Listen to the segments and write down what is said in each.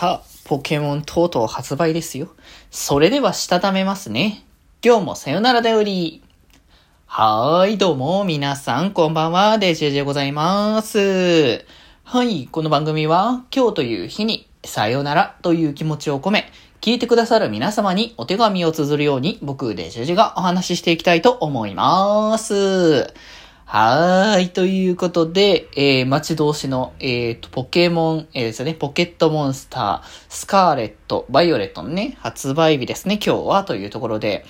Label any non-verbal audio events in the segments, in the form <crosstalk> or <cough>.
さあ、ポケモンとうとう発売ですよ。それではしたためますね。今日もさよならだより。はーい、どうも、皆さん、こんばんは、デジェジでございます。はい、この番組は、今日という日に、さよならという気持ちを込め、聞いてくださる皆様にお手紙を綴るように、僕、デジェジがお話ししていきたいと思います。はーい。ということで、えー、待ち遠しの、えーと、ポケモン、えーですね、ポケットモンスター、スカーレット、バイオレットのね、発売日ですね、今日は、というところで、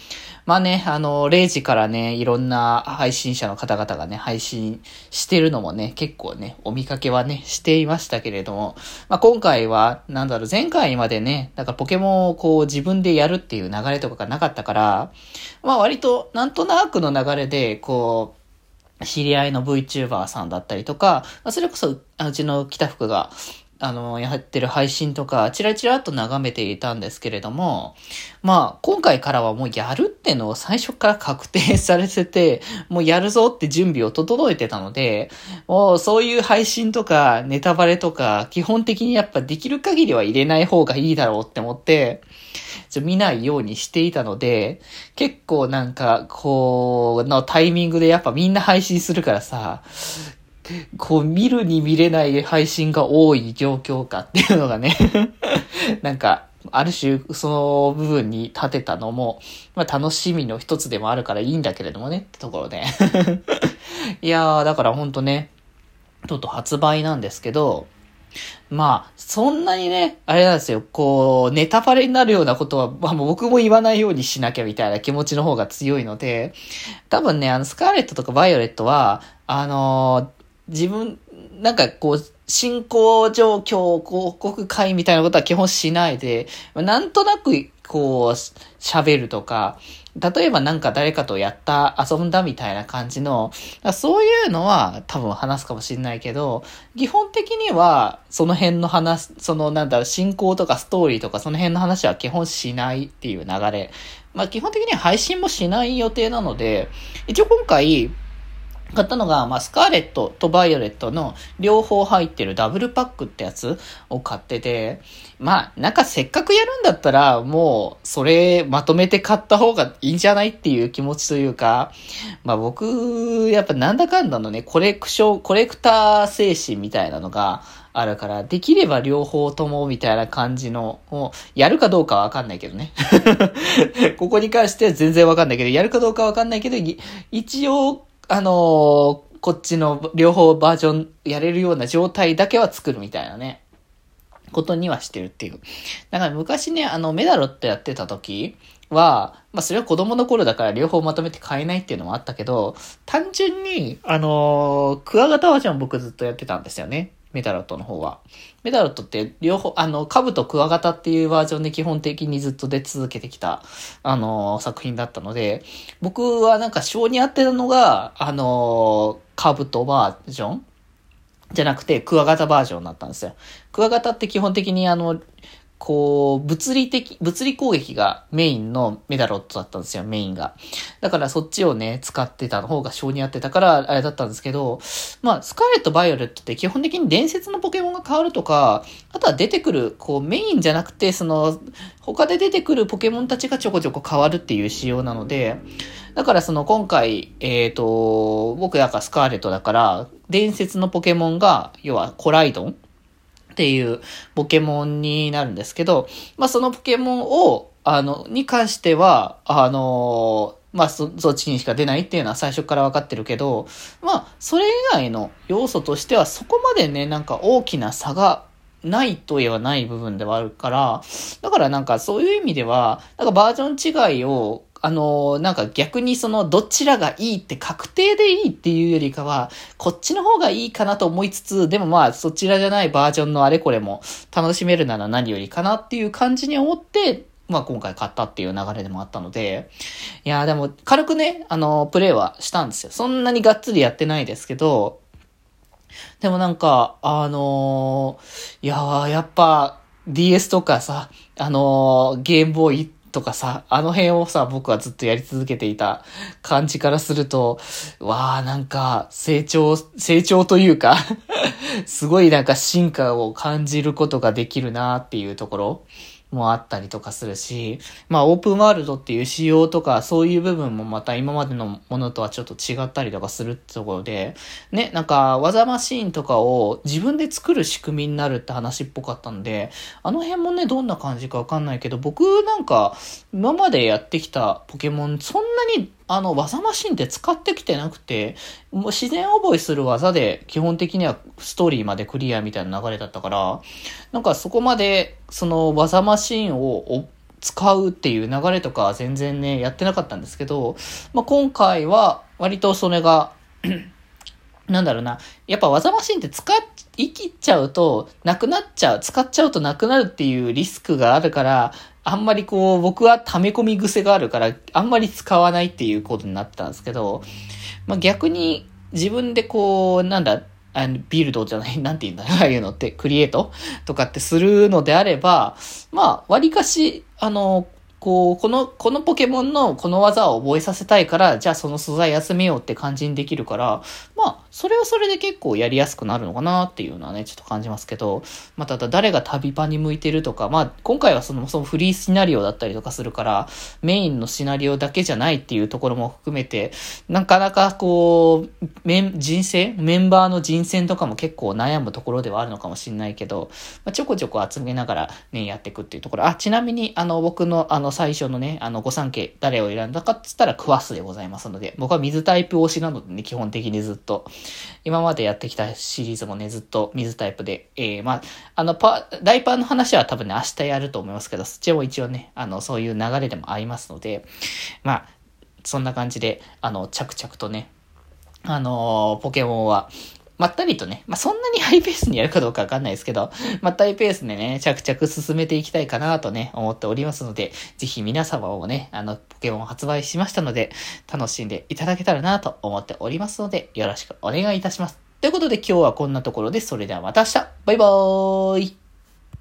まあね、あの、0時からね、いろんな配信者の方々がね、配信してるのもね、結構ね、お見かけはね、していましたけれども、まあ今回は、なんだろう、前回までね、だからポケモンをこう自分でやるっていう流れとかがなかったから、まあ割と、なんとなくの流れで、こう、知り合いの VTuber さんだったりとか、それこそ、うちの北福が、あの、やってる配信とか、チラチラっと眺めていたんですけれども、まあ、今回からはもうやるってのを最初から確定されてて、<laughs> もうやるぞって準備を整えてたので、もうそういう配信とかネタバレとか、基本的にやっぱできる限りは入れない方がいいだろうって思って、見ないようにしていたので、結構なんか、こう、のタイミングでやっぱみんな配信するからさ、こう見るに見れない配信が多い状況かっていうのがね、<laughs> なんか、ある種、その部分に立てたのも、まあ楽しみの一つでもあるからいいんだけれどもね、ってところで。<laughs> いやー、だからほんとね、とうと発売なんですけど、まあ、そんなにね、あれなんですよ、こう、ネタバレになるようなことは、まあ僕も言わないようにしなきゃみたいな気持ちの方が強いので、多分ね、あの、スカーレットとかバイオレットは、あのー自分、なんかこう、進行状況広告会みたいなことは基本しないで、なんとなく、こう、喋るとか、例えばなんか誰かとやった、遊んだみたいな感じの、そういうのは多分話すかもしれないけど、基本的にはその辺の話、そのなんだろう、進行とかストーリーとかその辺の話は基本しないっていう流れ。まあ基本的には配信もしない予定なので、一応今回、買ったのが、まあ、スカーレットとバイオレットの両方入ってるダブルパックってやつを買ってて、まあ、なんかせっかくやるんだったら、もう、それまとめて買った方がいいんじゃないっていう気持ちというか、まあ僕、やっぱなんだかんだのね、コレクション、コレクター精神みたいなのがあるから、できれば両方ともみたいな感じの、をやるかどうかわかんないけどね。<laughs> ここに関しては全然わかんないけど、やるかどうかわかんないけど、一応、あのーこっちの両方バージョンやれるような状態だけは作るみたいなね、ことにはしてるっていう。だから昔ね、あの、メダロットやってた時は、まあそれは子供の頃だから両方まとめて買えないっていうのもあったけど、単純に、あのークワガタバージョン僕ずっとやってたんですよね。メダロットの方は。メダロットって両方、あの、カブとクワガタっていうバージョンで基本的にずっと出続けてきた、あの作品だったので、僕はなんか性に合ってたのが、あのカブとバージョンじゃなくて、クワガタバージョンだったんですよ。クワガタって基本的にあの、こう、物理的、物理攻撃がメインのメダロットだったんですよ、メインが。だからそっちをね、使ってた方が性に合ってたから、あれだったんですけど、まあ、スカーレット、バイオレットって基本的に伝説のポケモンが変わるとか、あとは出てくる、こう、メインじゃなくて、その、他で出てくるポケモンたちがちょこちょこ変わるっていう仕様なので、だからその今回、えっ、と、僕だかスカーレットだから、伝説のポケモンが、要はコライドンっていうポケモンになるんですけど、まあそのポケモンを、あの、に関しては、あの、まあそ、そっちにしか出ないっていうのは最初から分かってるけど、まあ、それ以外の要素としてはそこまでね、なんか大きな差がないといえばない部分ではあるから、だからなんかそういう意味では、なんかバージョン違いを、あの、なんか逆にそのどちらがいいって確定でいいっていうよりかは、こっちの方がいいかなと思いつつ、でもまあそちらじゃないバージョンのあれこれも楽しめるなら何よりかなっていう感じに思って、まあ今回買ったっていう流れでもあったので、いやでも軽くね、あの、プレイはしたんですよ。そんなにがっつりやってないですけど、でもなんか、あのーいや、やっぱ、DS とかさ、あのーゲームボーイとかさ、あの辺をさ、僕はずっとやり続けていた感じからすると、わあなんか、成長、成長というか <laughs> すごいなんか進化を感じることができるなっていうところ。もあったりとかするし、まあオープンワールドっていう仕様とかそういう部分もまた今までのものとはちょっと違ったりとかするってところで、ね、なんか技マシーンとかを自分で作る仕組みになるって話っぽかったんで、あの辺もね、どんな感じかわかんないけど、僕なんか今までやってきたポケモンそんなにあの、技マシンって使ってきてなくて、もう自然覚えする技で基本的にはストーリーまでクリアみたいな流れだったから、なんかそこまでその技マシンを使うっていう流れとか全然ね、やってなかったんですけど、まあ、今回は割とそれが <clears throat> なんだろうな、やっぱ技マシンって使い切っちゃうと、なくなっちゃう、使っちゃうとなくなるっていうリスクがあるから、あんまりこう、僕は溜め込み癖があるから、あんまり使わないっていうことになったんですけど、まあ、逆に自分でこう、なんだ、あの、ビルドじゃない、<laughs> なんて言うんだろうああいうのって、クリエイト？とかってするのであれば、まあ、割かし、あの、こう、この、このポケモンのこの技を覚えさせたいから、じゃあその素材集めようって感じにできるから、まあ、それはそれで結構やりやすくなるのかなっていうのはね、ちょっと感じますけど、まあ、ただ誰が旅場に向いてるとか、まあ、今回はその、そのフリーシナリオだったりとかするから、メインのシナリオだけじゃないっていうところも含めて、なかなかこう、メン、人生メンバーの人選とかも結構悩むところではあるのかもしれないけど、まあ、ちょこちょこ集めながらね、やっていくっていうところ。あ、ちなみに、あの、僕の、あの、最初のね、あの、御三家、誰を選んだかっつったらクワスでございますので、僕は水タイプ推しなのでね、基本的にずっと。今までやってきたシリーズもね、ずっと水タイプで、えー、まあ、あの、パ、ダイパーの話は多分ね、明日やると思いますけど、そっちも一応ね、あの、そういう流れでもありますので、まあ、そんな感じで、あの、着々とね、あの、ポケモンは、まったりとね、まあ、そんなにハイペースにやるかどうかわかんないですけど、<laughs> まったりペースでね、着々進めていきたいかなとね、思っておりますので、ぜひ皆様もね、あの、ポケモン発売しましたので、楽しんでいただけたらなと思っておりますので、よろしくお願いいたします。ということで今日はこんなところで、それではまた明日バイバーイ